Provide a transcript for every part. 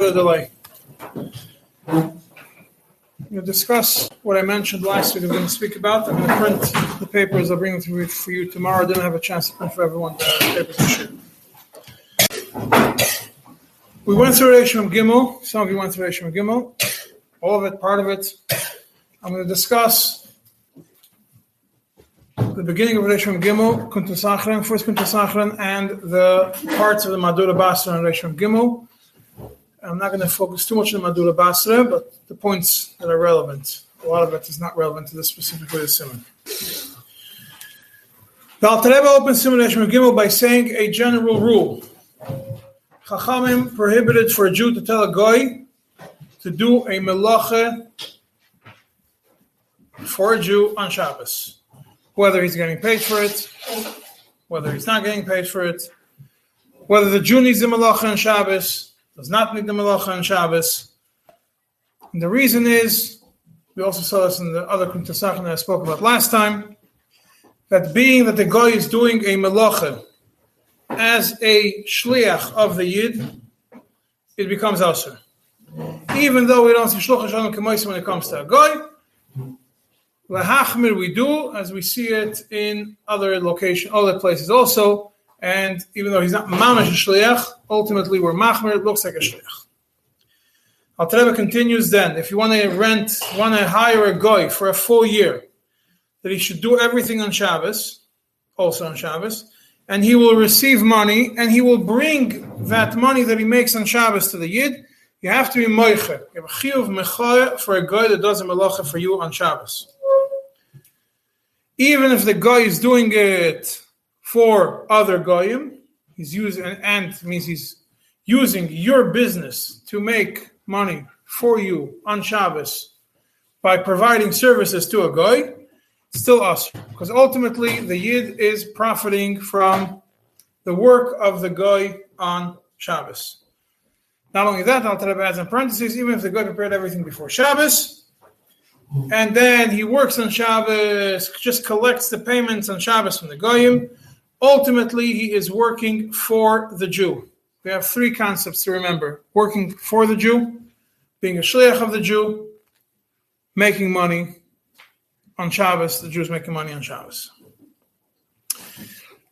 the delay. We'll discuss what I mentioned last week. I'm going to speak about. I'm going to print the papers. I'll bring them to for you tomorrow. I didn't have a chance to print for everyone papers to. We went through Reshim Gimel. Some of you went through Reshim Gimel. All of it, part of it. I'm going to discuss the beginning of Reshim Gimel, Kuntres Acharon, first Kuntres Acharon, and the parts of the Madura Basra and Reshim Gimel. I'm not going to focus too much on Madura Basra, but the points that are relevant. A lot of it is not relevant to this specifically the Simon. The Alter Rebbe opens Simon Reshim Gimel by saying a general rule. Chachamim prohibited for a Jew to tell a goy to do a melacha for a Jew on Shabbos, whether he's getting paid for it, whether he's not getting paid for it, whether the Jew needs the melacha on Shabbos, does not need the melacha on Shabbos. And the reason is, we also saw this in the other Kuntasachim that I spoke about last time, that being that the guy is doing a melacha as a shliach of the yid, it becomes also. Even though we don't see shluch shalom kemois when it comes to a guy, lahachmir we do as we see it in other locations, other places also. And even though he's not mamash a shliach, ultimately we're machmer, it looks like a shliach. Alter Rebbe continues then, if you want to rent, want to hire a guy for a full year, that he should do everything on Shabbos, also on Shabbos, and he will receive money, and he will bring that money that he makes on Shabbos to the Yid. You have to be moiche. You have a chiyuv for a guy that does a melacha for you on Shabbos. Even if the guy is doing it for other goyim. He's using an and means he's using your business to make money for you on Shabbos by providing services to a goy. Still us, because ultimately the yid is profiting from the work of the goy on Shabbos. Not only that, Alter Rebbe adds in parentheses, even if the goy prepared everything before Shabbos, and then he works on Shabbos, just collects the payments on Shabbos from the goyim, ultimately he is working for the Jew. We have three concepts to remember working for the Jew, being a shliach of the Jew, making money on Shabbos. The Jews making money on Shabbos.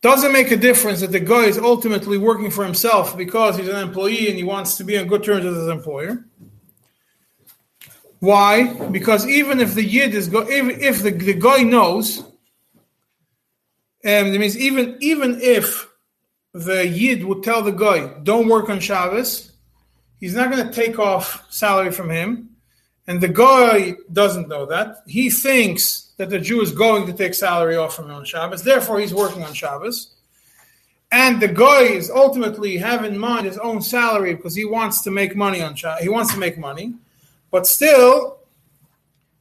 Doesn't make a difference that the guy is ultimately working for himself because he's an employee and he wants to be on good terms with his employer. Why? Because even if the yid is go, if, if the, the guy knows Um, and it means even even if the yid would tell the guy, "Don't work on Shabbos," he's not going to take off salary from him, and the guy doesn't know that. He thinks that the Jew is going to take salary off from him on Shabbos. Therefore, he's working on Shabbos. And the guy is ultimately have in mind his own salary because he wants to make money on Shabbos. He wants to make money, but still,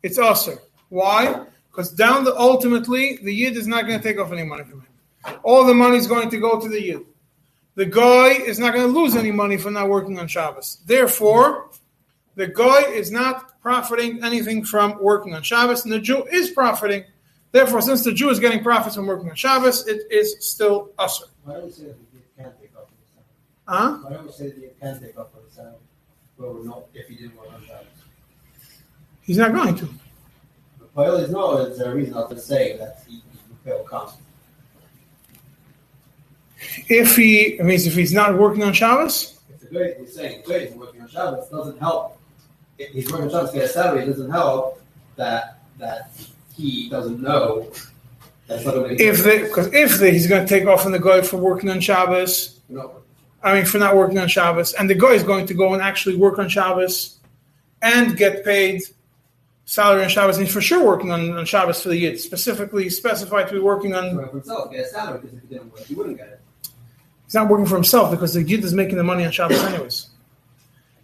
it's usher. Why? Because down the ultimately, the yid is not going to take off any money from him. All the money is going to go to the yid. The guy is not going to lose any money for not working on Shabbos. Therefore, the guy is not profiting anything from working on Shabbos, and the Jew is profiting. Therefore, since the Jew is getting profits from working on Shabbos, it is still usher. Why don't we say that you can't take off the Huh? Why don't we say that you can take off the salary? Well, no, if you didn't work on Shabbos. He's not going to. But Paul is no, is there a reason not to say that he, he will come? If he, I mean, if he's not working on Shabbos, If the guy is saying guy is working on Shabbos, doesn't help. If he's working on Shabbos to get a salary, it doesn't help that that he doesn't know that's not going to if the, because if the, he's going to take off on the guy for working on Shabbos, no. I mean, for not working on Shabbos, and the guy is going to go and actually work on Shabbos and get paid salary on Shabbos, and he's for sure working on, on Shabbos for the Yid, specifically specified to be working on. For himself, get a salary because if he didn't work, he wouldn't get it. He's not working for himself because the Yid is making the money on Shabbos anyways.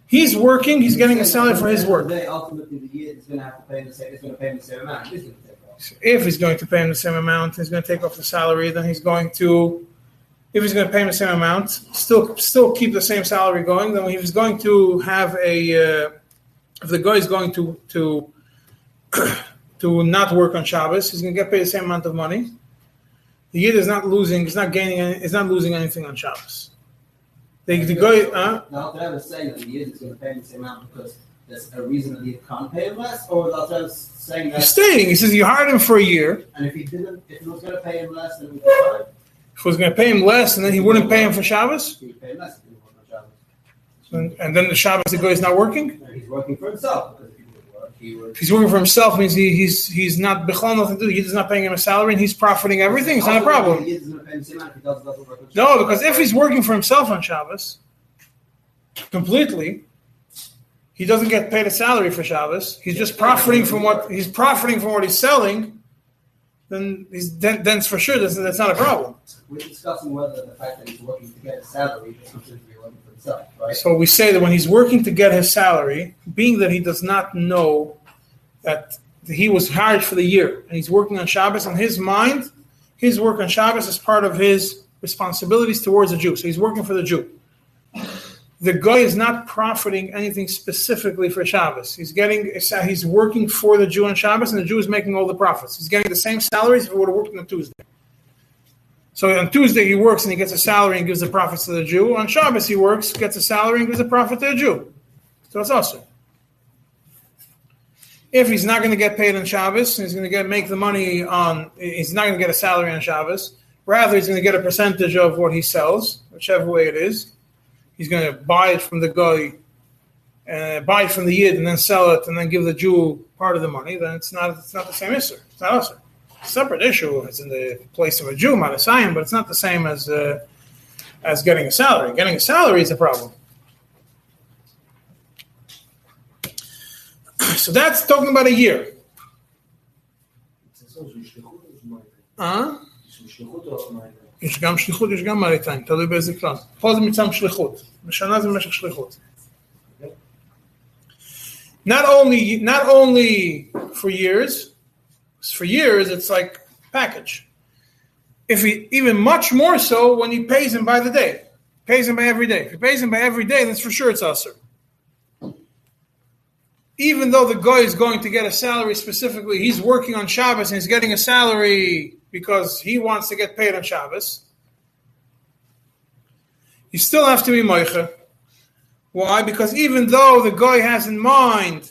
He's working, he's getting a salary for his work. Ultimately, the is going to have to pay him the same. It's going to pay him the same amount. He's going to take off. If he's going to pay him the same amount, he's going to take off the salary, then he's going to. If he's going to pay him the same amount, still still keep the same salary going. Then if he's going to have a, uh, if the guy is going to to to not work on Shabbos, he's going to get paid the same amount of money. The Yid is not losing, he's not gaining, any, he's not losing anything on Shabbos. The, the guy, huh? The Alter saying that the Yid is going to pay the same amount because there's a reason that Yid can't pay him less, or the Alter saying He's that, stating, he says, you hired him for a year. and if he didn't, if he was going to pay him less, then could fine. If he was going to pay him less, and then he wouldn't pay him for Shabbos, He would pay less if he didn't Shabbos. and, and then the Shabbos, the guy is not working. And he's working for himself if he would work, he would. If he's working for himself, means he, he's he's not bechal nothing to do. He's not paying him a salary, and he's profiting everything. It's not a problem. The Yid is going to pay him the same amount if he does, doesn't work on No, because if he's working for himself on Shabbos, completely, he doesn't get paid a salary for Shabbos. He's just profiting from what he's profiting from what he's selling. Then he's then, then for sure that's, that's not a problem. We're discussing whether the fact that he's working to get a salary is considered himself, right? So we say that when he's working to get his salary, being that he does not know that he was hired for the year and he's working on Shabbos, in his mind, his work on Shabbos is part of his responsibilities towards the Jew. So he's working for the Jew. The guy is not profiting anything specifically for Shabbos. He's getting he's working for the Jew on Shabbos, and the Jew is making all the profits. He's getting the same salaries if he would have worked on Tuesday. So on Tuesday he works and he gets a salary and gives the profits to the Jew. On Shabbos he works, gets a salary and gives a profit to the Jew. So it's also. If he's not going to get paid on Shabbos, he's going to get make the money on. He's not going to get a salary on Shabbos. Rather, he's going to get a percentage of what he sells, whichever way it is. He's going to buy it from the guy, uh, buy it from the yid, and then sell it, and then give the Jew part of the money. Then it's not. It's not the same issue. It's not also separate issue. It's in the place of a Jew, Matasayim, but it's not the same as uh, as getting a salary. Getting a salary is a problem. So that's talking about a year. אה? יש גם שליחות, יש גם מראיתיים, תלוי באיזה כלל. פה זה מצם שליחות, בשנה זה במשך שליחות. Not only, not only for years, for years it's like package. If he, even much more so when he pays him by the day, pays him by every day. If he pays him by every day, that's for sure it's usher. Even though the guy is going to get a salary specifically, he's working on Shabbos and he's getting a salary because he wants to get paid on Shabbos. You still have to be moicha. Why? Because even though the guy has in mind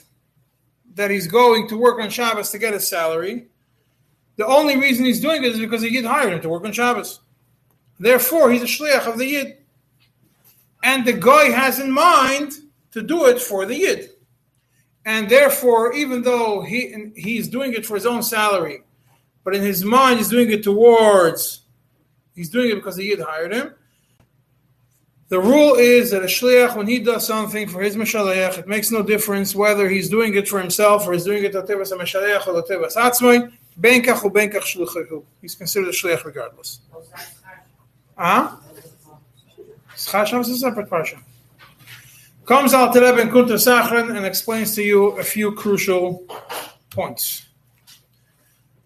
that he's going to work on Shabbos to get his salary, the only reason he's doing it is because the Yid hired him to work on Shabbos. Therefore, he's a shliach of the Yid. And the guy has in mind to do it for the Yid. And therefore, even though he he's doing it for his own salary, but in his mind he's doing it towards, he's doing it because the Yid hired him. The rule is that a shliach, when he does something for his meshalech, it makes no difference whether he's doing it for himself or he's doing it latevas meshalech or latevas atzmai. Benkach or benkach shluchahu. He's considered a shliach regardless. Ah? Schar is a separate parsha. Comes Alter Rebbe and Kuntres Acharon and explains to you a few crucial points.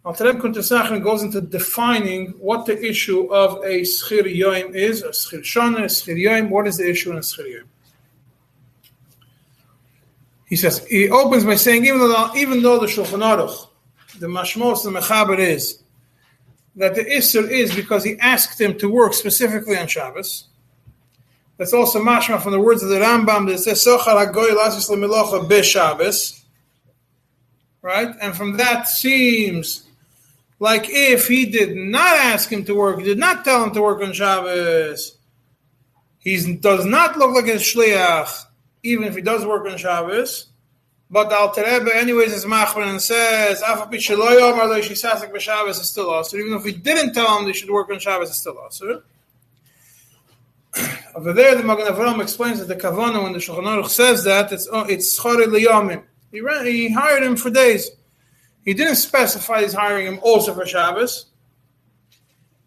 Alter Rebbe goes into defining what the issue of a Schir Yoim is, a Schir Shana, a Schir Yoim. What is the issue in a Schir Yoim? He says, he opens by saying, even though, even though the Shulchan Aruch, the Mashmos, the Mechaber is, that the Isser is because he asked him to work specifically on Shabbos. That's also mashma from the words of the Rambam that says Sochar Hagoy Lasis Lemilocha B'Shabbos. Right? And from that seems like if he did not ask him to work, he did not tell him to work on Shabbos, he does not look like a shliach, even if he does work on Shabbos. But the Alter Rebbe, anyways, is machman and says, "Afa pisheloyom or shisasik b'Shabbos is still also." Even if he didn't tell him they should work on Shabbos, it's still also. Over there, the Magen Avraham explains that the Kavanah, when the Shulchan Aruch says that, it's oh, it's Chore Liyamim. He, he hired him for days. He didn't specify he's hiring him also for Shabbos.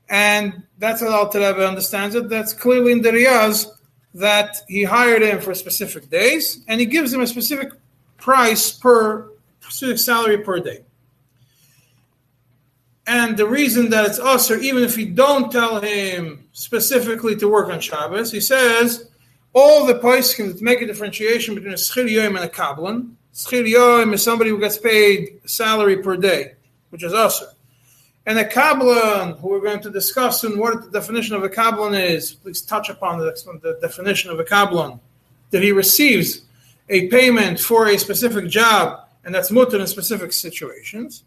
And that's how Alter Rebbe understands it. That's clearly in the Riyaz that he hired him for specific days, and he gives him a specific price per specific salary per day. And the reason that it's usher, even if you don't tell him specifically to work on Shabbos, he says all the poskim that make a differentiation between a schir yom and a kablan. Schir yom is somebody who gets paid salary per day, which is usher. and a Kabbalah, who we're going to discuss soon what the definition of a Kabbalah is, please touch upon the, the definition of a Kabbalah, that he receives a payment for a specific job, and that's mutter in specific situations.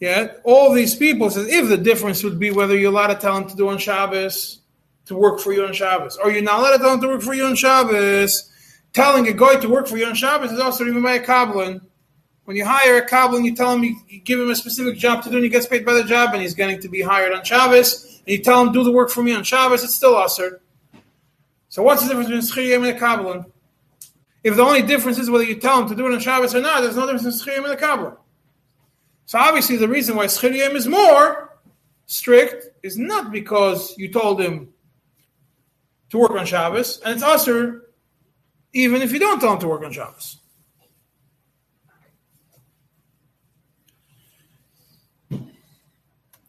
Yet all these people says if the difference would be whether you're allowed to him to do on Shabbos, to work for you on Shabbos, or you're not allowed to him to work for you on Shabbos, telling a guy to work for you on Shabbos is also even by a Kabbalah when you hire a Kabbalah and you tell him you, give him a specific job to do and he gets paid by the job and he's getting to be hired on Shabbos, and you tell him do the work for me on Shabbos, it's still usher. So what's the difference between Schiyim and a Kabbalah? If the only difference is whether you tell him to do it on Shabbos or not, there's no difference between Schiyim and a Kabbalah. So obviously the reason why Schiyim is more strict is not because you told him to work on Shabbos, and it's usher even if you don't tell him to work on Shabbos.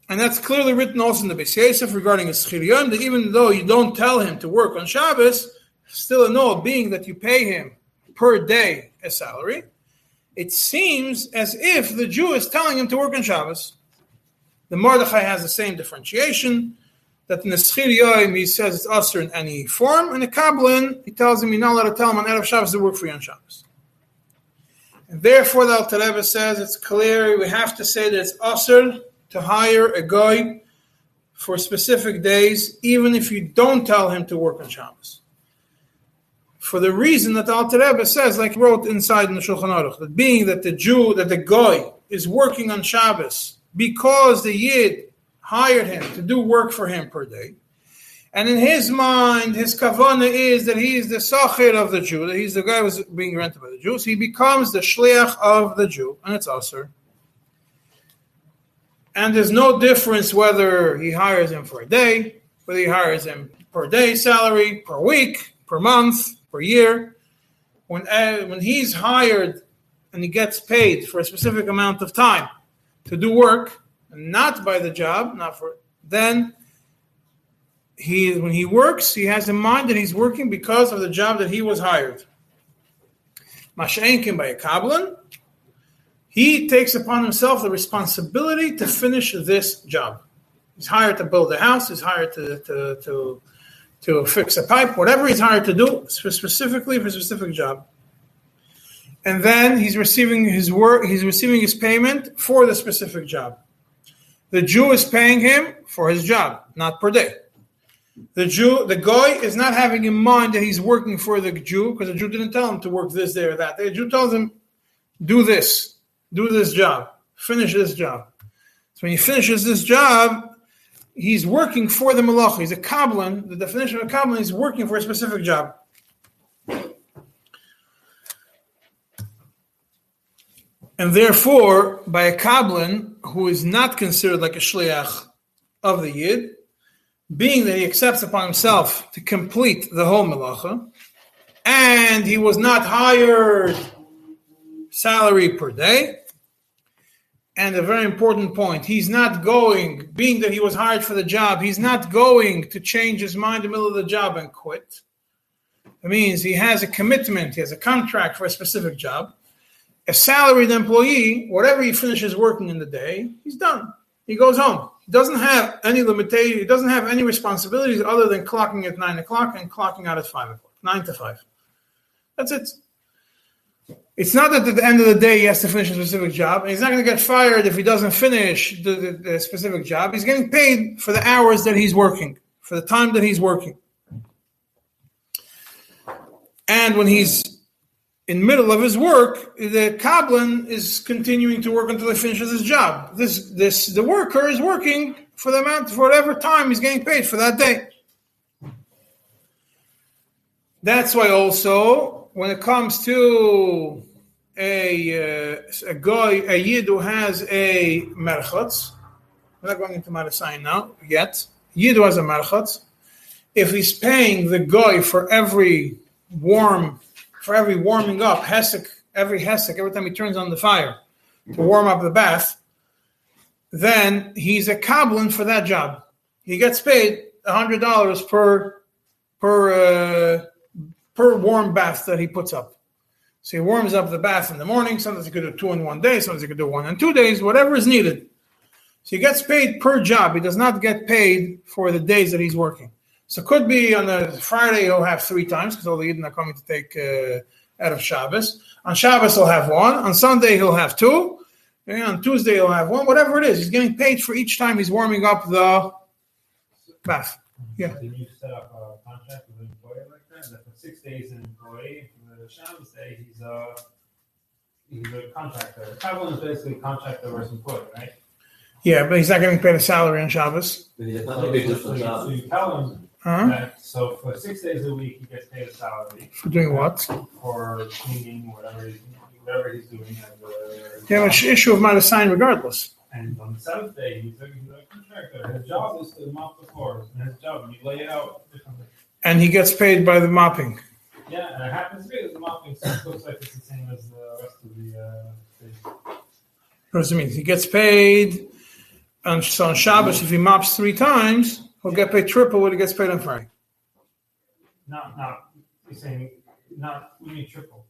And that's clearly written also in the Beis Yosef regarding a schiriyim, that even though you don't tell him to work on Shabbos, still a no, being that you pay him per day a salary, it seems as if the Jew is telling him to work on Shabbos. The Mordechai has the same differentiation, that in the schiriyim he says it's usher in any form, and the Kabbalin, he tells him you're not allowed to tell him on Erev Shabbos to work for you on Shabbos. And therefore the Alter Rebbe says it's clear, we have to say that it's usher to hire a guy for specific days, even if you don't tell him to work on Shabbos. For the reason that the Alter Rebbe says, like he wrote inside in the Shulchan Aruch, that being that the Jew, that the guy is working on Shabbos because the Yid hired him to do work for him per day, and in his mind, his kavana is that he is the sachir of the Jew, that he's the guy who's being rented by the Jews. He becomes the shliach of the Jew, and it's usher. And there's no difference whether he hires him for a day, whether he hires him per day salary, per week, per month, per year. When, uh, when he's hired and he gets paid for a specific amount of time to do work, not by the job, not for then he when he works, he has in mind that he's working because of the job that he was hired. Masha'enkin by a Kabbalah, he takes upon himself the responsibility to finish this job. He's hired to build a house, he's hired to, to, to, to fix a pipe, whatever he's hired to do, specifically for a specific job. And then he's receiving his work, he's receiving his payment for the specific job. The Jew is paying him for his job, not per day. The Jew, the guy is not having in mind that he's working for the Jew because the Jew didn't tell him to work this day or that. The Jew tells him, do this do this job, finish this job. So when he finishes this job, he's working for the malach. He's a kabbalah. The definition of a kabbalah is working for a specific job. And therefore, by a kabbalah who is not considered like a shliach of the yid, being that he accepts upon himself to complete the whole malacha, and he was not hired salary per day. And a very important point, he's not going, being that he was hired for the job, he's not going to change his mind in the middle of the job and quit. It means he has a commitment, he has a contract for a specific job. A salaried employee, whatever he finishes working in the day, he's done. He goes home. He doesn't have any limitation, he doesn't have any responsibilities other than clocking at nine o'clock and clocking out at five o'clock, nine to five. That's it. It's not that at the end of the day he has to finish a specific job. He's not going to get fired if he doesn't finish the, the, the, specific job. He's getting paid for the hours that he's working, for the time that he's working. And when he's in the middle of his work, the Kabbalah is continuing to work until he finishes his job. This, this, the worker is working for the amount, for whatever time he's getting paid for that day. That's why also when it comes to a, uh, a guy, a yid who has a merchatz, we're not going into Marasayan now yet. Yid who has a merchatz, if he's paying the guy for every warm, for every warming up, hesek, every hesek, every time he turns on the fire to warm up the bath, then he's a kabbalah for that job. He gets paid hundred dollars per per uh, per warm bath that he puts up. So he warms up the bath in the morning. Sometimes he could do two in one day. Sometimes he could do one in two days, whatever is needed. So he gets paid per job. He does not get paid for the days that he's working. So it could be on a Friday he'll have three times because all the Eden are coming to take uh, out of Shabbos. On Shabbos he'll have one. On Sunday he'll have two. And on Tuesday he'll have one. Whatever it is, he's getting paid for each time he's warming up the bath. Yeah. Did you set up a contract with an employer like that? That for six days an employee, for the Shabbos day, he's a, he's a contractor. Travel is basically a contractor versus employee, right? Yeah, but he's not getting paid a salary on Shabbos. Maybe that's not So a big so difference. you- so you tell him Huh? so for six days a week, he gets paid a salary For doing what? for cleaning, whatever he's, whatever he's doing. And, uh, You have an issue of my sign regardless. And on the seventh day, he's a, he's a contractor. His job is to mop the floors. And his job, and you lay it out differently. And he gets paid by the mopping. Yeah, and it happens to be that the mopping stuff looks like it's the same as the rest of the. Uh, the What does it mean? He gets paid and so on Shabbos. If he mops three times, he'll get paid triple what he gets paid on Friday. not, not, you're saying, not, we need triple.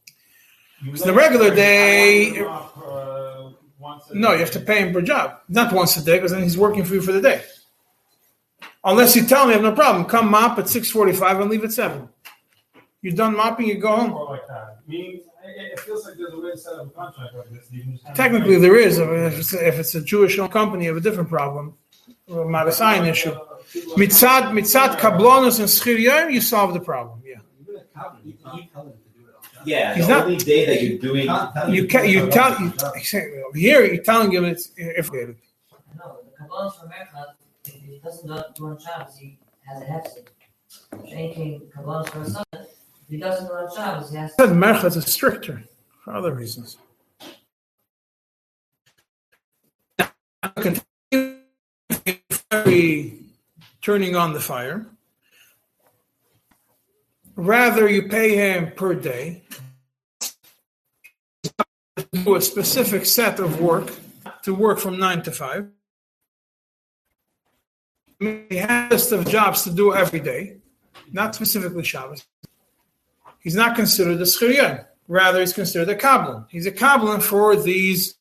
You It's the regular day- Mop, uh, once a No, you have to pay him per job. Not once a day, because then he's working for you for the day. Unless you tell me, I have no problem. Come mop at 6.45 and leave at 7. You're done mopping, you go home. Or like that. Meaning, it, it feels like there's a way to set up a contract like this. You can just have it Technically, there is. If it's, if it's a Jewish-owned company, you have a different problem. A Marasayan issue. Mitzad, mitzad kablonos and schiriyim, you solve the problem. Yeah. Even a cop, you can't tell him to do it on Shabbos. Yeah, He's the not- only day that you're doing. can't You can do you tell here you're telling him it's if No, the Kabbalah from Merchat, if he doesn't do do on Shabbos, he has a hefsek. Anything Kabbalah from Sunday, if he doesn't do Shabbos, he has said Merchat is stricter for other reasons. Very turning on the fire. Rather, you pay him per day. To do a specific set of work to work from nine to five. He has a list of jobs to do every day, not specifically Shabbos. He's not considered a schiriyim. Rather, he's considered a kabbalah. He's a kabbalah for these.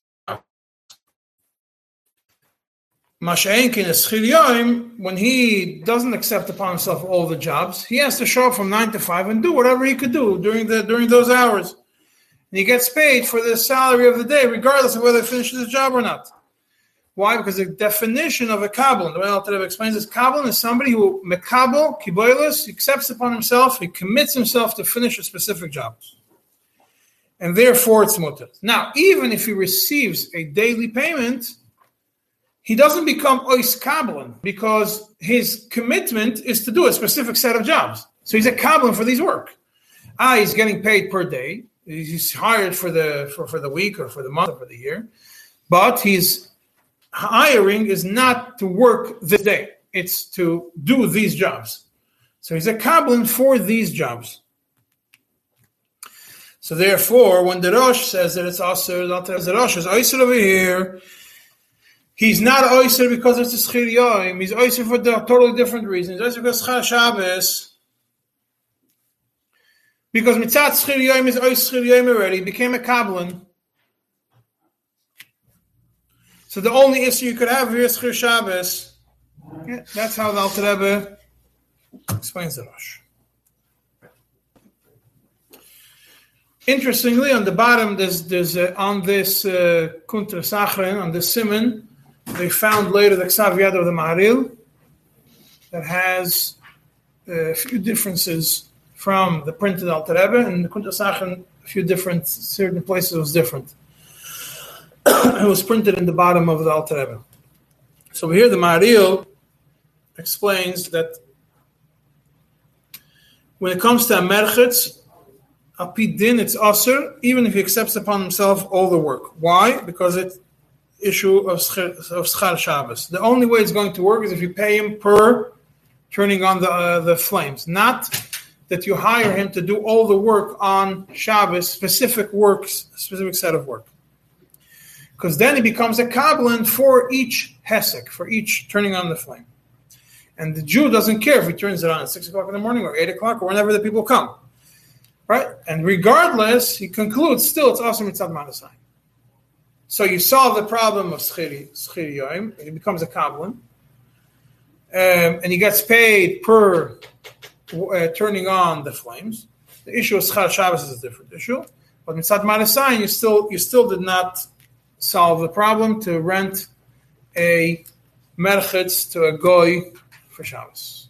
Masha'enkin is schiriyim. When he doesn't accept upon himself all the jobs, he has to show up from nine to five and do whatever he could do during the during those hours. And he gets paid for the salary of the day, regardless of whether he finishes the job or not. Why? Because the definition of a kabbalah, the way Alter Rebbe explains this, kabbalah is somebody who mekabel, kiboilus, accepts upon himself, he commits himself to finish a specific job. And therefore it's mutter. Now, even if he receives a daily payment, he doesn't become ois kabbalah because his commitment is to do a specific set of jobs. So he's a kabbalah for these work. Ah, he's getting paid per day. He's hired for the for, for the week or for the month or for the year. But he's hiring is not to work this day, it's to do these jobs. So he's a Kabbalah for these jobs. So therefore, when the Rosh says that it's also not the Rosh is over here, he's not Aser because it's a Schir Yoim, he's Aser for the totally different reasons. Aser because Schar Shabbos, because Mitzat Schir Yoim is Aser Schir Yoim already, he became a Kabbalah. So the only issue you could have here is Chir Shabbos. Yeah, that's how the Alter Rebbe explains the Rosh. Interestingly, on the bottom, there's, there's uh, on this uh, Sachrin, on the Simon, they found later the Ksav Yad of the Maharil that has uh, a few differences from the printed Alter Rebbe, and the Kuntres Acharon, a few different, certain places was different it was printed in the bottom of the Alter Rebbe. So here the Maharil explains that when it comes to a merchetz, a din, it's aser, even if he accepts upon himself all the work. Why? Because it's issue of of schar Shabbos. The only way it's going to work is if you pay him per turning on the uh, the flames, not that you hire him to do all the work on Shabbos, specific works, specific set of work because then it becomes a kabbalah for each hesek, for each turning on the flame. And the Jew doesn't care if he turns it on at 6 o'clock in the morning or 8 o'clock or whenever the people come. Right? And regardless, he concludes still it's awesome it's mitzvah manasai. So you solve the problem of schiri yoim. He becomes a kabbalah, um, and he gets paid per uh, turning on the flames. The issue of schar Shabbos is a different issue, but mitzad marasayin, you still you still did not solve the problem to rent a merchitz to a goy for Shabbos.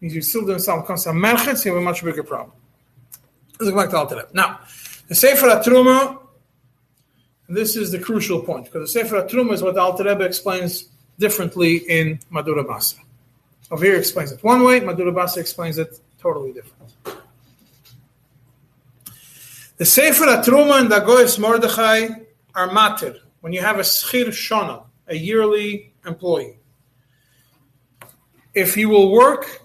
Means you still didn't solve the concept of merchitz, you have a much bigger problem. Let's go back to Alter Now, the Sefer Hatrumah, this is the crucial point because the Sefer Hatrumah is what Alter Rebbe explains differently in Madura. Over here explains it one way, Madura Basa explains it totally different. The Sefer Hatrumah and the Goyes Mordechai are matir when you have a schir shana, a yearly employee. If he will work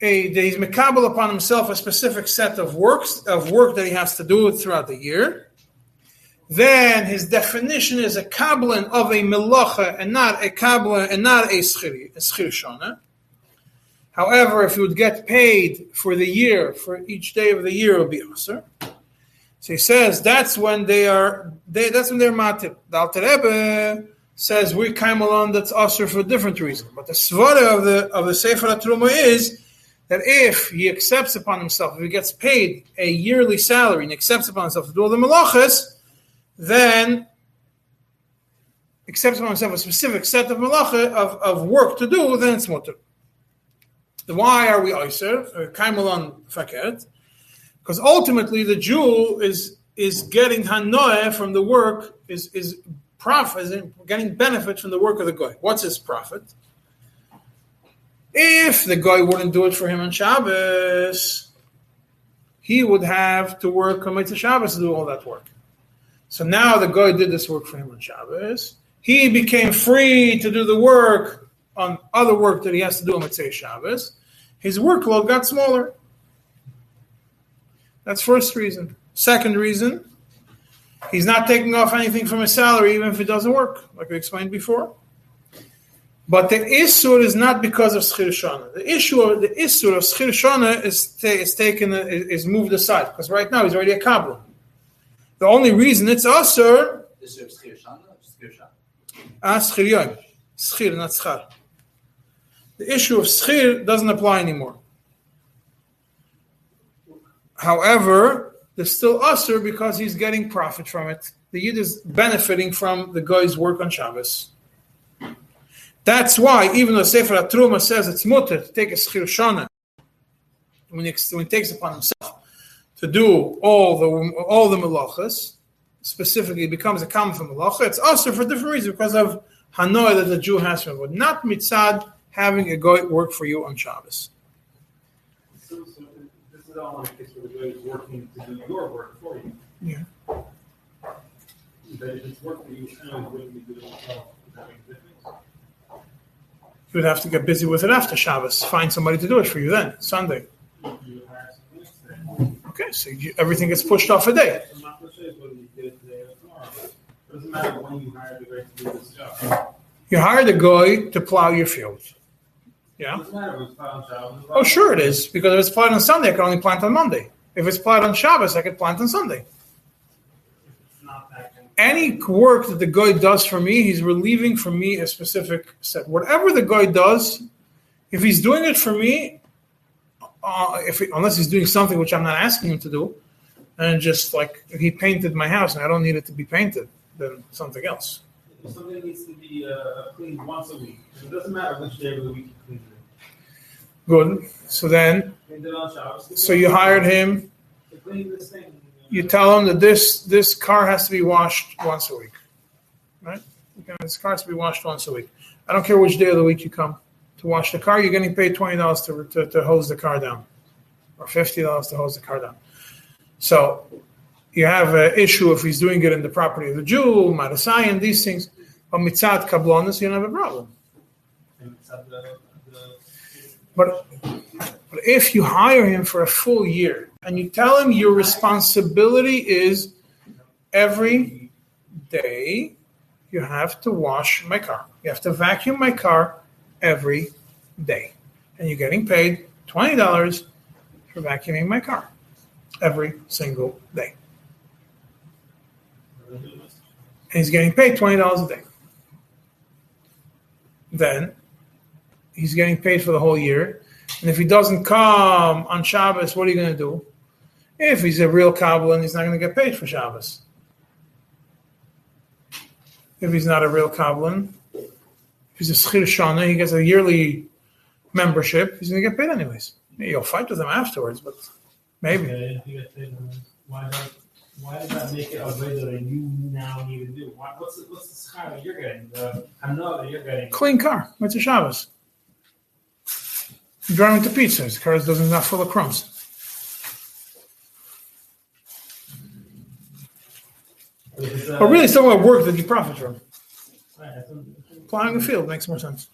a he's mekabel upon himself a specific set of works of work that he has to do throughout the year, then his definition is a kabbalan of a melacha and not a kabbalan and not a schir, a schir shana. However, if he would get paid for the year, for each day of the year, it would be aser. So he says that's when they are. They, that's when they're matir. The Alter Rebbe says we came along that's aser for a different reason. But the svara of the of the Sefer Hatrumah is that if he accepts upon himself, if he gets paid a yearly salary and accepts upon himself to do all the malachas, then accepts upon himself a specific set of malacha of, of work to do, then it's mutter. Why are we Iser? Uh, Kaimalon Faket? Because ultimately the Jew is is getting hanoah from the work, is is profit, getting benefit from the work of the guy. What's his profit? If the guy wouldn't do it for him on Shabbos, he would have to work on Motzei Shabbos to do all that work. So now the guy did this work for him on Shabbos. He became free to do the work on other work that he has to do on Motzei Shabbos. His workload got smaller. That's first reason. Second reason, he's not taking off anything from his salary, even if it doesn't work, like we explained before. But the isur is not because of schir shana. The issue of the isur of schir shana is, is taken is moved aside because right now he's already a kabbalah. The only reason it's shana. ah schir not schar. The issue of schir doesn't apply anymore. However, there's still asur because he's getting profit from it. The yid is benefiting from the guy's work on Shabbos. That's why, even though Sefer Hatrumah says it's mutter to take a schir shana, when he, when he takes upon himself to do all the all the melachas, specifically becomes a common for melacha, it's also for different reasons because of hanoah that the Jew has from but not mitzad having a goy work for you on Shabbos. So, so this is all in the case where the is working to do your work for you. Yeah. But if it's work for you, and willing to do it himself, does that make a difference? You would have to get busy with it after Shabbos. Find somebody to do it for you then, Sunday. So everything gets pushed off a day. You hire the guy to plow your field. It Yeah. Oh, sure it is, because if it's plowed on Sunday, I can only plant on Monday. If it's plowed on Shabbos, I can plant on Sunday. Any work that the guy does for me, he's relieving for me a specific set. Whatever the guy does, if he's doing it for me, uh, if he, unless he's doing something which I'm not asking him to do, and just like he painted my house and I don't need it to be painted, then something else. If something needs to be uh, cleaned once a week, it doesn't matter which day of the week you clean it. Good. So then, Cleaned it on Shabbos. so you hired him. To clean this thing. You tell him that this this car has to be washed once a week, right? Okay, This car has to be washed once a week. I don't care which day of the week you come to wash the car. You're getting paid twenty dollars to, to to hose the car down, or fifty dollars to hose the car down. So you have an issue if he's doing it in the property of the Jew, Marasayan, these things. But mitzat kablonis, you don't have a problem. And But, but if you hire him for a full year and you tell him your responsibility is every day you have to wash my car, you have to vacuum my car every day, and you're getting paid twenty dollars for vacuuming my car every single day. and he's getting paid twenty dollars a day. Then he's getting paid for the whole year, and if he doesn't come on Shabbos, what are you going to do? If he's a real Kabbalah, he's not going to get paid for Shabbos. If he's not a real Kabbalah, he's a Schir Shana, he gets a yearly membership, he's going to get paid anyways. You'll fight with him afterwards, but maybe. Okay, if you get paid, why does why does that make it a way that you now need to do? Why, what's the, what's the schar that you're getting? The know that you're getting. Clean car. It's a Shabbos. You're driving to pizza. His car doesn't not full of crumbs. But really, it's talking about work that you profit from. right, Plowing the field makes more sense.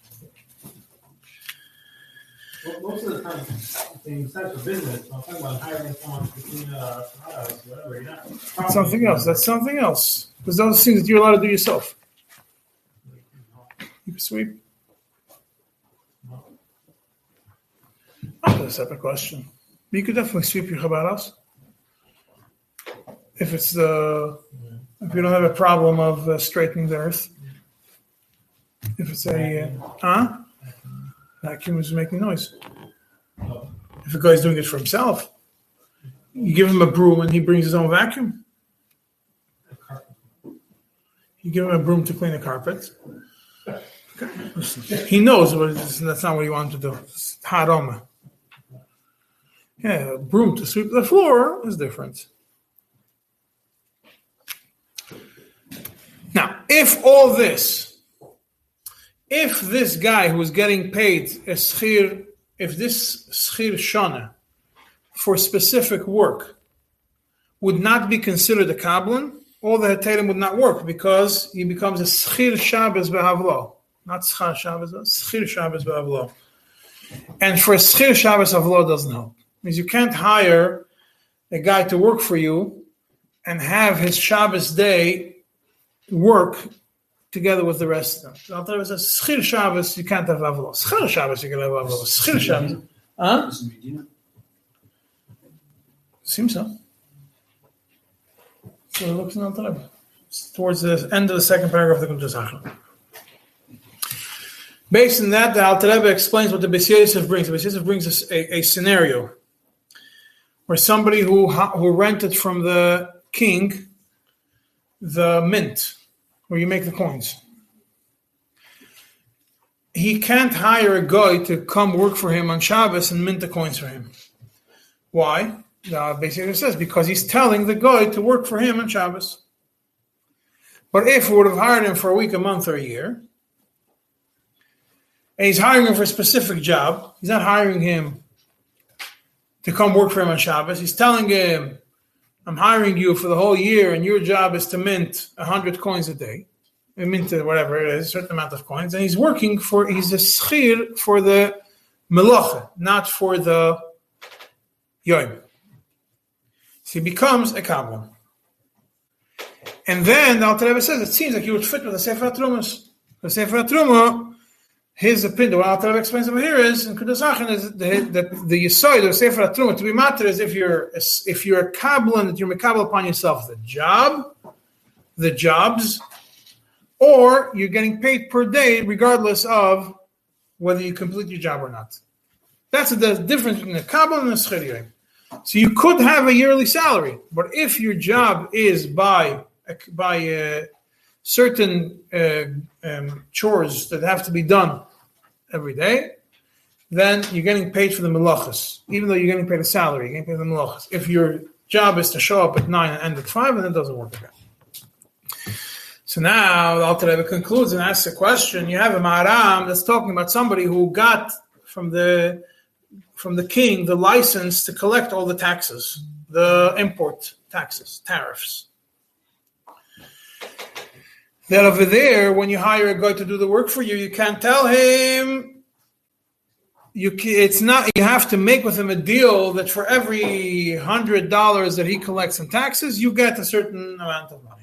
Well, most of the time, things types of business, I'm talking about hiring someone a house, whatever, you're not. That's something else. That's something else. Because those things that you're allowed to do yourself. You can sweep. That's a separate question. But you could definitely sweep your Chabad house. If it's the, if you don't have a problem of uh, straightening the earth. If it's a, uh, is making noise. If a guy's doing it for himself, you give him a broom and he brings his own vacuum. You give him a broom to clean the carpet. Okay. He knows what is, that's not what he wanted to do. It's harama. Yeah, a broom to sweep the floor is different. Now, if all this, if this guy who's getting paid a schir, if this schir shana for specific work would not be considered a kablan, all the heterim would not work because he becomes a schir Shabbos behavlo, not schar Shabbos, schir Shabbos behavlo. And for schir Shabbos havlo doesn't help. Means you can't hire a guy to work for you and have his Shabbos day work together with the rest of them. So there was a schir Shabbos, you can't have avlo. Schir Shabbos, you can have avlo. Schir Shabbos. Huh? Seems so. So it looks not that. It's towards the end of the second paragraph of the Kuntas Based on that, the Alter Rebbe explains what the Beis Yosef brings. The Beis Yosef brings us a, a scenario where somebody who who rented from the king the mint, where you make the coins. He can't hire a guy to come work for him on Shabbos and mint the coins for him. Why? Uh, basically, it says because he's telling the guy to work for him on Shabbos. But if we would have hired him for a week, a month, or a year, and he's hiring him for a specific job, he's not hiring him to come work for him on Shabbos. He's telling him, "I'm hiring you for the whole year, and your job is to mint hundred coins a day, mint uh, whatever it is, a certain amount of coins." And he's working for he's a schir for the melacha, not for the yom. So he becomes a kabbalah. And then the Alter Rebbe says it seems like he would fit with the Sefer Trumas. The Sefer Truma, his opinion, what Alter Rebbe explains over here is in Kuntres Acharon is the the, the Yisoid of Sefer Truma to be matter is if you're if you're a kabbalah that you're makabel upon yourself the job, the jobs, or you're getting paid per day regardless of whether you complete your job or not. That's the difference between a kabbalah and a schiriyim. So you could have a yearly salary, but if your job is by by uh, certain uh, um, chores that have to be done every day, then you're getting paid for the melachas, even though you're getting paid a salary. You're getting paid the melachas. If your job is to show up at nine and end at five, then it doesn't work again. So now the Alter Rebbe concludes and asks a question. You have a Maharam that's talking about somebody who got from the from the king the license to collect all the taxes, the import taxes, tariffs. That over there, when you hire a guy to do the work for you, you can't tell him. You it's not. You have to make with him a deal that for every hundred dollars that he collects in taxes, you get a certain amount of money.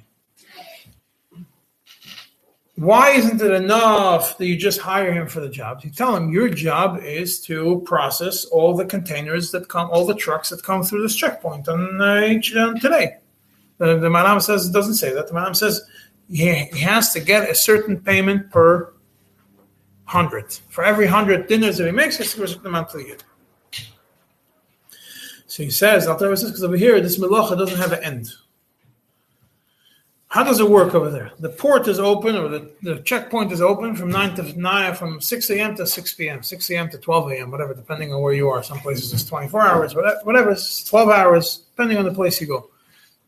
Why isn't it enough that you just hire him for the job? You tell him your job is to process all the containers that come, all the trucks that come through this checkpoint on uh, each, uh, today. The, the says it doesn't say that. The Maram says he, has to get a certain payment per hundred. For every hundred dinars that he makes, he has to give a certain amount to the Yid. So he says, you this because over here, this melacha doesn't have an end. How does it work over there? The port is open, or the, the checkpoint is open from nine to nine, from six a.m. to six p.m., six a.m. to twelve a.m., whatever, depending on where you are. Some places it's twenty-four hours, whatever, whatever, it's twelve hours, depending on the place you go,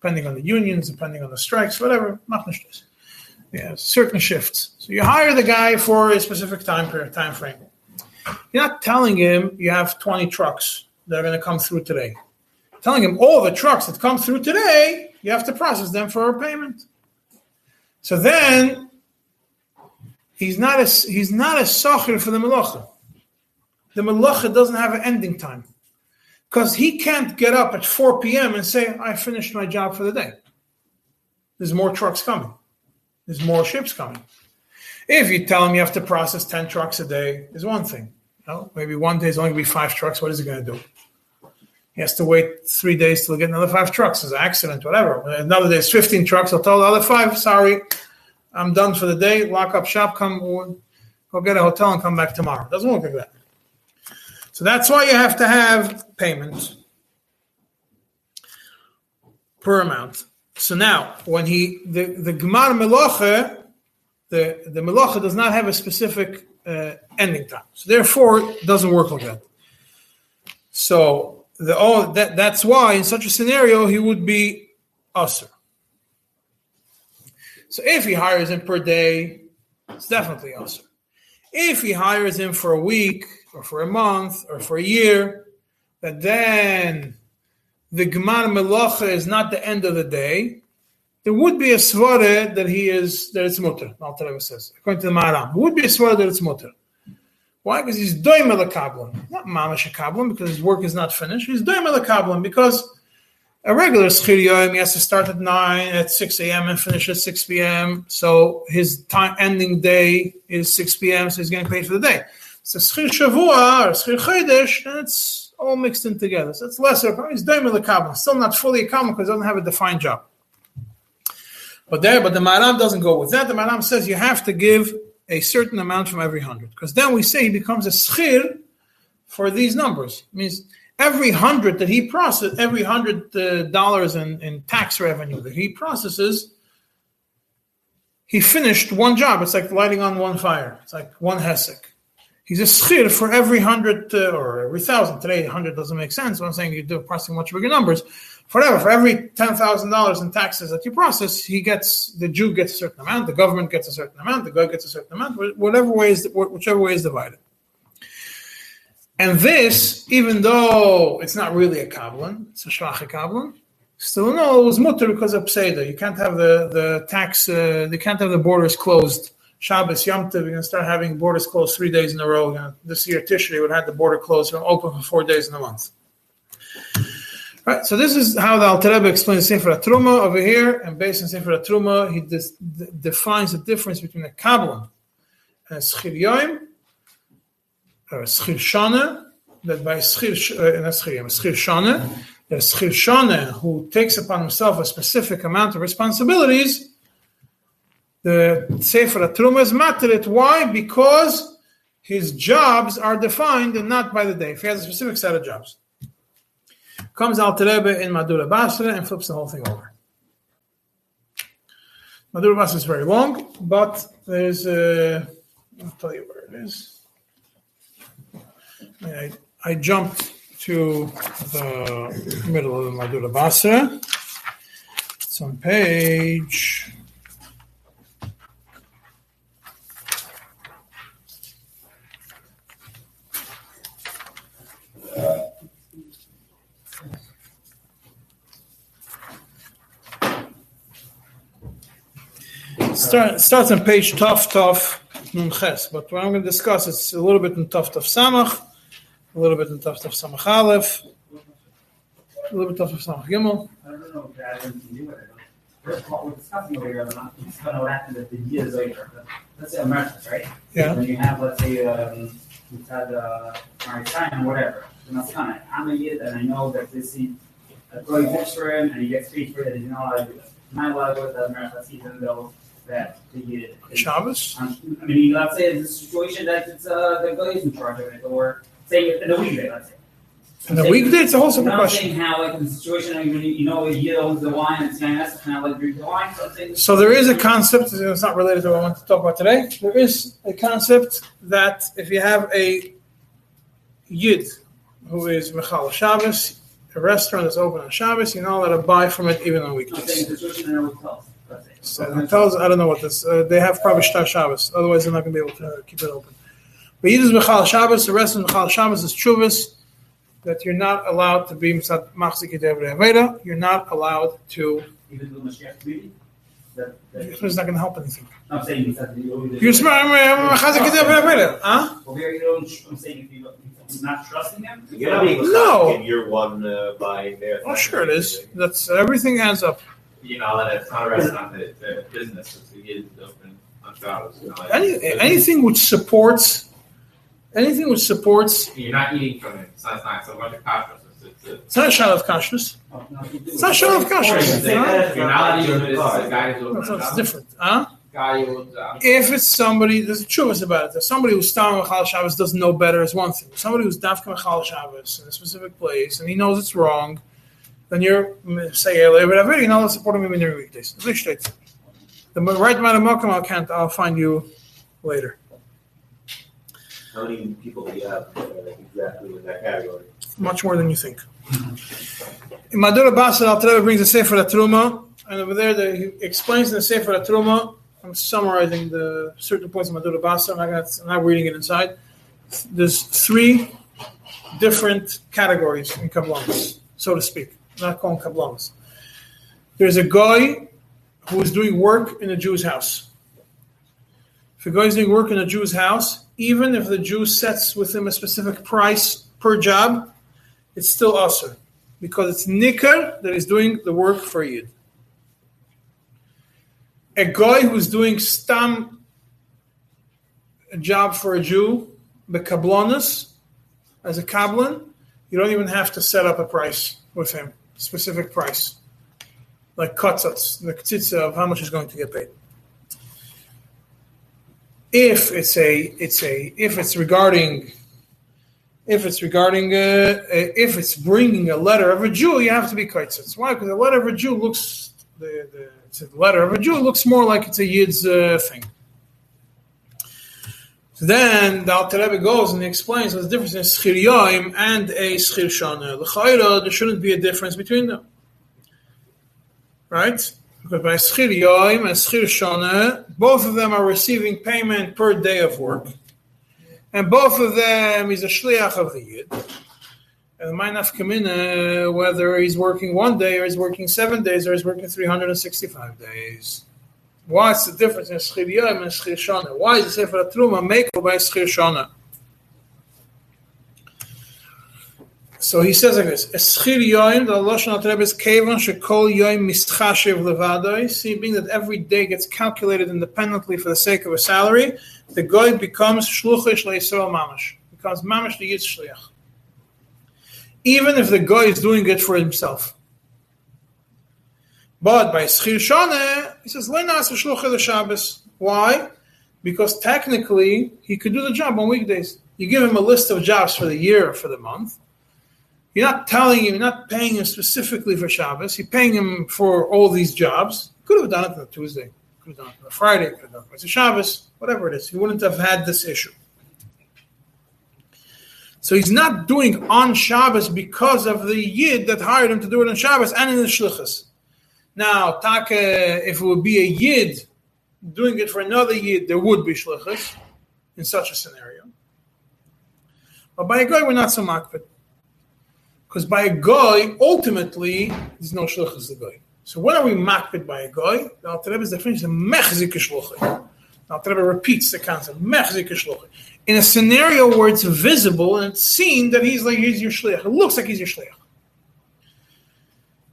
depending on the unions, depending on the strikes, whatever. Yeah, certain shifts. So you hire the guy for a specific time period, time frame. You're not telling him you have twenty trucks that are going to come through today. Telling him all the trucks that come through today, you have to process them for a payment. So then he's not a he's not a socher for the melacha. The melacha doesn't have an ending time because he can't get up at 4 p.m. and say, "I finished my job for the day." There's more trucks coming. There's more ships coming. If you tell him you have to process 10 trucks a day, is one thing. You know, maybe one day is only going to be five trucks. What is he going to do? He has to wait three days till get another five trucks. There's an accident, whatever. Another day is 15 trucks. I'll tell the other five, sorry, I'm done for the day. Lock up shop, come, go get a hotel and come back tomorrow. It doesn't work like that. So that's why you have to have payments per amount. So now, when he the the Gemar Meloche, the the Meloche does not have a specific uh, ending time, so therefore it doesn't work like that. So the oh that that's why in such a scenario he would be usher. So if he hires him per day, it's definitely usher. If he hires him for a week or for a month or for a year, that then the Gemar Melacha is not the end of the day. There would be a svara that he is that it's mutter. Alter says according to the there would be a svara that it's mutter. Why? Because he's doim el kablan, not mamash kablan, because his work is not finished. He's doim el because a regular schir he has to start at nine at six a.m. and finish at six p.m. So his time ending day is six p.m. So he's getting paid for the day. So schir shavua or schir chodesh, and it's all mixed in together. So it's lesser. He's doim el kablan, still not fully a kablan because it doesn't have a defined job. But there, but the Maharam doesn't go with that. The Maharam says you have to give a certain amount from every hundred, because then we say he becomes a schir for these numbers. It means every hundred that he processes, every hundred uh, dollars in, in tax revenue that he processes, he finished one job. It's like lighting on one fire. It's like one hesek. He's a schir for every hundred uh, or every thousand. Today, hundred doesn't make sense. So I'm saying you do processing much bigger numbers. Forever, for every ten thousand dollars in taxes that you process, he gets the Jew gets a certain amount, the government gets a certain amount, the guy gets a certain amount, whatever way is whichever way is divided. And this, even though it's not really a kabbalah, it's a shvacha kabbalah, still no, it was mutter because of pseudo. You can't have the the tax, uh, you can't have the borders closed. Shabbos, Yom Tov, you're going to start having borders closed three days in a row. Know, this year, Tishrei would have the border closed, and open for four days in a month. Right, so this is how the Alter Rebbe explains Sefer Truma over here, and based on Sefer Truma, he dis- d- defines the difference between a kabbalah and a schir yoim, or a schir shana, that by schir, uh, not schir yoim, schir shana, a schir shana who takes upon himself a specific amount of responsibilities, the Sefer Truma is mattered. Why? Because his jobs are defined and not by the day. If he has a specific set of jobs comes Alter Rebbe in Mahadura Basra and flips the whole thing over. Mahadura Basra is very long, but there's a, I'll tell you where it is. I, I jumped to the middle of the Mahadura Basra. It's on page. Start, starts on page Tov Tov Nun Ches, but what I'm going to discuss is a little bit in Tov Tov Samach, a little bit in Tov Tov Samach Aleph, a little bit Tov Tov Samach Gimel. I don't know if that has to do. First, what we're discussing over here, I'm not just going to what happens if the years later. Let's say Americans, right? Yeah. When you have, let's say, um, you've had, uh, or whatever, the Maskana. I'm a and I know that this is a works for him and he gets paid for it, he's not allowed to do. Not allowed to go to the Merchatz even though that the Yid. is- Shabbos. Um, I mean, let's say it's a situation that it's uh, the is in charge of it, or say in a weekday, let's say. And the weekday, it's a whole You separate what I'm question. saying? How, like, in the situation, like, when you, you know, a Yid owns the wine, and CIS can have, like, drink the wine, something. So there is a concept, it's not related to what I want to talk about today. There is a concept that if you have a yid who is Michal Shabbos, a restaurant is open on Shabbos, you're not allowed to buy from it even on weekdays. So hotels, I don't know what this, uh, they have probably Shtar Shabbos, otherwise they're not going to be able to keep it open. But yid is Michal Shabbos, the restaurant Michal Shabbos is Chuvas, that you're not allowed to be Machzik Aveda, you're not allowed to, Even though Mashiach really, that, that, it's not going to help anything. I'm saying he said that you You're smart, huh? Well, here you don't, I'm saying if you, if you're not trusting him. You're not being No. in year one uh, buying there. Oh, sure it is. That's everything adds up. You know, that it's not a restaurant, that it's business, it's a kid open on Shabbos. You know, Any, anything which supports, anything which supports. You're not eating from it, it's not, it's not so much a kashrus, it's, it's, it's. It's not a shot of no. It's not shot of kashrus. you're not eating it, it's a guy who's open That's on what's Shabbos. different, huh? Guy who owns, uh, If it's somebody, there's a truth about it. If somebody who's Stam Mechal Shabbos doesn't know better is one thing. Somebody who's Dafka Mechal Shabbos in a specific place and he knows it's wrong, then you're say whatever. You're not supporting him in your weekdays. That's what it states. The right amount of Malcolm I'll count. I'll find you later. How many people do you have exactly in that category? much more than you think. In Mahadura Basra, Alter Rebbe brings a Sefer Truma, and over there the, he explains in the Sefer Truma. I'm summarizing the certain points of Mahadura Basra. I'm not, I'm not reading it inside. There's three different categories in Kabbalahs, so to speak. Not calling Kabbalahs. There's a guy who is doing work in a Jew's house. If a guy is doing work in a Jew's house, even if the Jew sets with him a specific price per job, it's still usr because it's nikar that is doing the work for Yid. A guy who's doing stam a job for a Jew, the kablanus, as a kablan, you don't even have to set up a price with him, specific price, like katzatz, the ktzitza of how much is going to get paid. If it's a, it's a, if it's regarding if it's regarding uh, if it's bringing a letter of a Jew, you have to be kaitzitz. Why? Because the letter of a Jew looks the, the a letter of a Jew looks more like it's a Yid's uh, thing. So then the Alter Rebbe goes and he explains the difference in schir yoim and a schir shana. L'chayra, there shouldn't be a difference between them, right? Because by schir yoim and schir shana, both of them are receiving payment per day of work and both of them is a shliach of the yid. And my nafkamina, uh, whether he's working one day or he's working seven days or he's working 365 days. What's the difference in schir and schir? Why is the sefer truma make by schir shana? So he says like this: Eschir yoim, the lashon Rebbe is kevan shekol yoim mischashev levadoi. See, being that every day gets calculated independently for the sake of a salary, the guy becomes shluchish leIsrael mamash, becomes mamash the yid shliach. Even if the guy is doing it for himself. But by schir shana, he says Shabbos. Why? Because technically he could do the job on weekdays. You give him a list of jobs for the year for the month. You're not telling him, you're not paying him specifically for Shabbos. You're paying him for all these jobs. Could have done it on a Tuesday. Could have done it on a Friday. Could have done it. on Shabbos. Whatever it is. He wouldn't have had this issue. So he's not doing on Shabbos because of the Yid that hired him to do it on Shabbos and in the Shlichus. Now, Taka, if it would be a Yid doing it for another Yid, there would be Shlichus in such a scenario. But by a guy, we're not so makbid. Because by a guy, ultimately, there's no shluchas the guy. So when are we makbid by a guy? The Alter Rebbe's definition is mechzik shluchah. The repeats the concept, mechzik shluchah. In a scenario where it's visible and it's seen that he's like, he's your shliach. It looks like he's your shliach.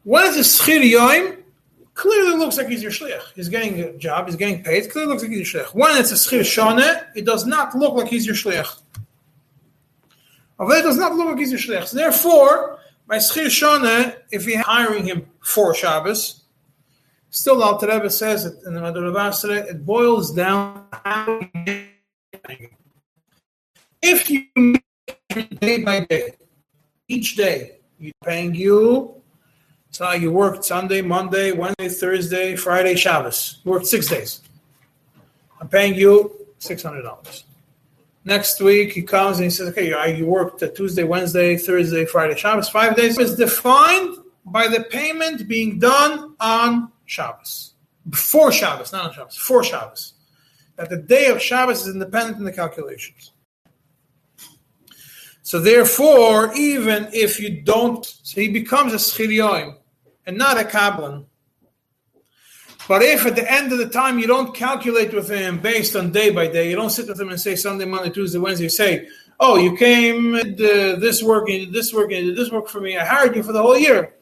When it's a schir clearly looks like he's your shliach. He's getting a job, he's getting paid, it clearly looks like he's your shliach. When it's a schir shana, it does not look like he's your shliach. It does not look like he's your shliach. So therefore, By Schir Shana, if you're hiring him for Shabbos, still Alter Rebbe says it in the Basra, it boils down if you day by day, each day, you're paying you. So you worked Sunday, Monday, Wednesday, Thursday, Friday, Shabbos. You worked six days. I'm paying you six hundred dollars. Next week he comes and he says, "Okay, you- worked Tuesday, Wednesday, Thursday, Friday, Shabbos. Five days is defined by the payment being done on Shabbos, before Shabbos, not on Shabbos, for Shabbos. That the day of Shabbos is independent in the calculations. So therefore, even if you don't, so he becomes a schirioim and not a kablan. But if at the end of the time you don't calculate with him based on day by day, you don't sit with him and say Sunday, Monday, Tuesday, Wednesday, say, oh, you came and uh, this work, and you did this work, and you did this work for me. I hired you for the whole year.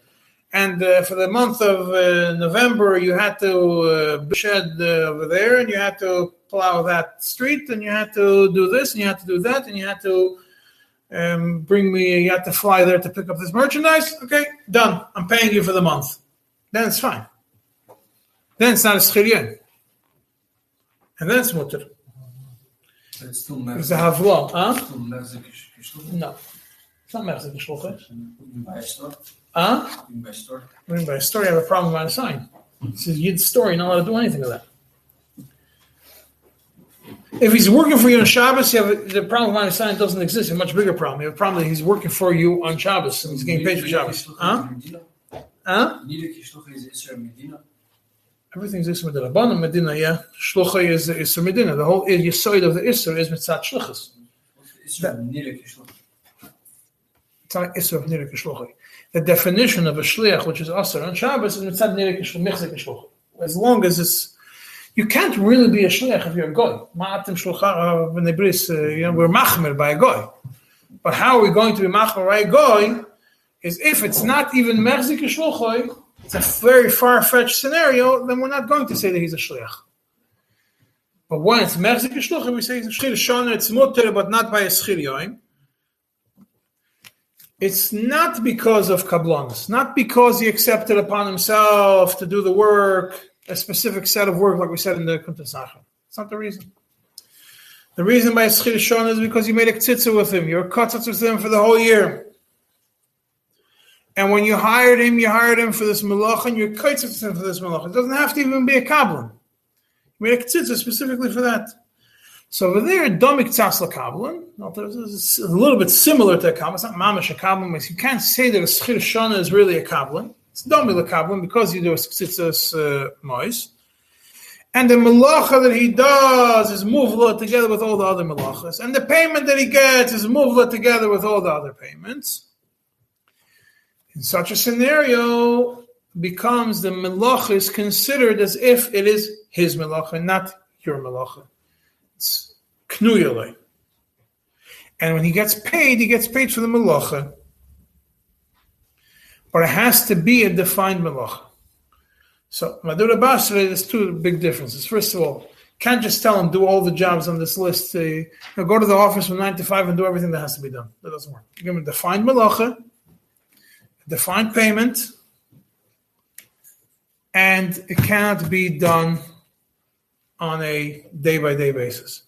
And uh, for the month of uh, November, you had to uh, shed uh, over there, and you had to plow that street, and you had to do this, and you had to do that, and you had to um, bring me, you had to fly there to pick up this merchandise. Okay, done. I'm paying you for the month. Then it's fine. Then it's not a schiryan. And then it's mutter. But it's still It's a havla. Huh? Still No. It's not Mechzik Shlocha. You buy a store. Huh? You buy a store. I mean, by a story, I have a problem with a sign. It's a Yid story, not allowed to do anything with that. If he's working for you on Shabbos, you have a, the problem a sign doesn't exist. A much bigger problem. You have a problem that he's working for you on Shabbos and he's getting paid for Shabbos. Huh? Huh? Need a is Medina. Everything's Isra Medina. Rabbanim Medina, yeah. Shlucha is Isra Medina. The whole Yisoid of the Isra is Mitzat Shluchas. Israel need a It's not Isra of Nirek Shlucha. The definition of a Shliach, which is Asr on Shabbos, is Mitzat Nirek Shlucha. As long as it's you can't really be a shliach if you're a goy. Ma'atim shlucha b'nei bris, uh, you know, we're machmer by a goy. But how are we going to be machmer by a goy? Is if it's not even mechzik shluchoy, it's a very far-fetched scenario, then we're not going to say that he's a shliach. But when it's mechzik shluchoy, we say he's a shliach. Shana, it's mutter, but not by a schirioim. It's not because of kablonis, not because he accepted upon himself to do the work, a specific set of work, like we said in the Kuntres Acharon. It's not the reason. The reason by Shon is because you made a tzitza with him. You're a katzatz with him for the whole year. And when you hired him, you hired him for this malach, and you're with him for this malach. It doesn't have to even be a kablan. You made a tzitza specifically for that. So over there, domik tzas lakablan. It's a little bit similar to a kablan. It's not mamash a but You can't say that a shana is really a kablan. It's domik lakablan because you do a tzitzas mois. Uh, and the malacha that he does is muvla together with all the other malachas. And the payment that he gets is muvla together with all the other payments. In such a scenario, becomes the malacha is considered as if it is his malacha, not your malacha. It's knuyale. And when he gets paid, he gets paid for the malacha. But it has to be a defined malacha. So Mahadura Basra, there's two big differences. First of all, can't just tell him do all the jobs on this list. Uh, you know, go to the office from nine to five and do everything that has to be done. That doesn't work. You give him a defined malacha, a defined payment, and it cannot be done on a day by day basis.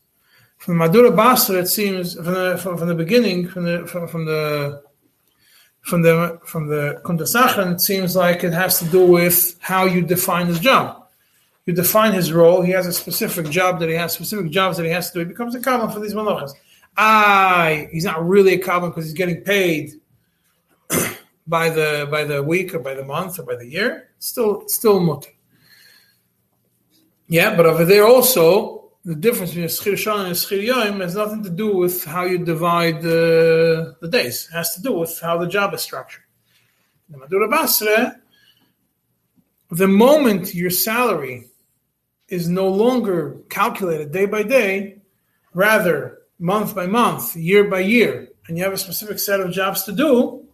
From Mahadura Basra, it seems from the from, from the beginning, from the from, from the from the from the Kuntres Acharon, it seems like it has to do with how you define his job. You define his role. He has a specific job that he has, specific jobs that he has to do. He becomes a kabbalah for these malachas. Ah, he's not really a kabbalah because he's getting paid by the by the week or by the month or by the year. Still, still mutter. Yeah, but over there also the difference between Schir Shana and Schir Yom has nothing to do with how you divide the, the days. It has to do with how the job is structured. The Mahadura Basra, the moment your salary is no longer calculated day by day, rather month by month, year by year, and you have a specific set of jobs to do,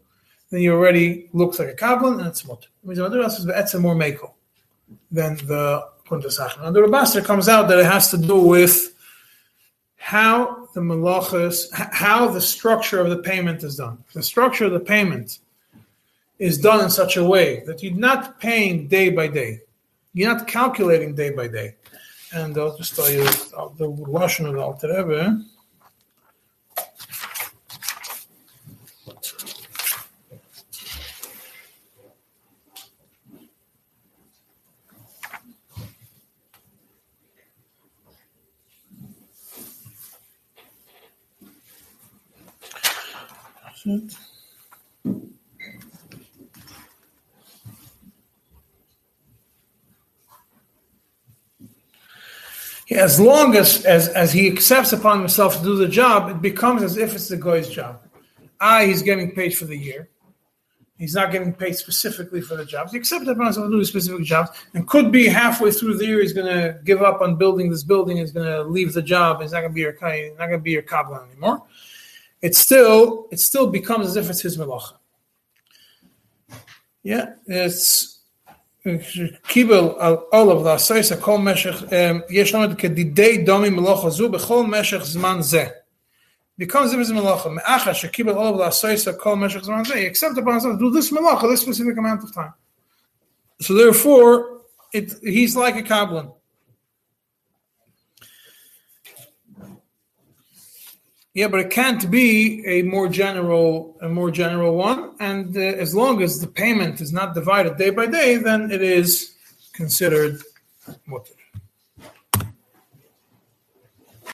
then you already look like a kabbalah and it's mut. It means Mahadura Basra is more meko than the Now, the Rabastra comes out that it has to do with how the malachas, how the structure of the payment is done. The structure of the payment is done in such a way that you're not paying day by day. You're not calculating day by day. And I'll just tell you the Lashon of the Alter Rebbe. As long as, as as he accepts upon himself to do the job, it becomes as if it's the guy's job. Ah, he's getting paid for the year. He's not getting paid specifically for the jobs. He accepted upon himself to do specific jobs, and could be halfway through the year he's going to give up on building this building. He's going to leave the job. He's not going to be your not going to be your kabbalah anymore it still it still becomes as if it's his melacha. Yeah, it's קיבל על עולב לעשייסה כל משך, יש לנו כדידי דומי מלאכה זו בכל meshech zman זה. becomes if it's melacha. of shekibbel olav a kol meshech zman zeh. Except upon himself do this melacha this specific amount of time. So therefore, it, he's like a kablan. Yeah, but it can't be a more general, a more general one. And uh, as long as the payment is not divided day by day, then it is considered mutter.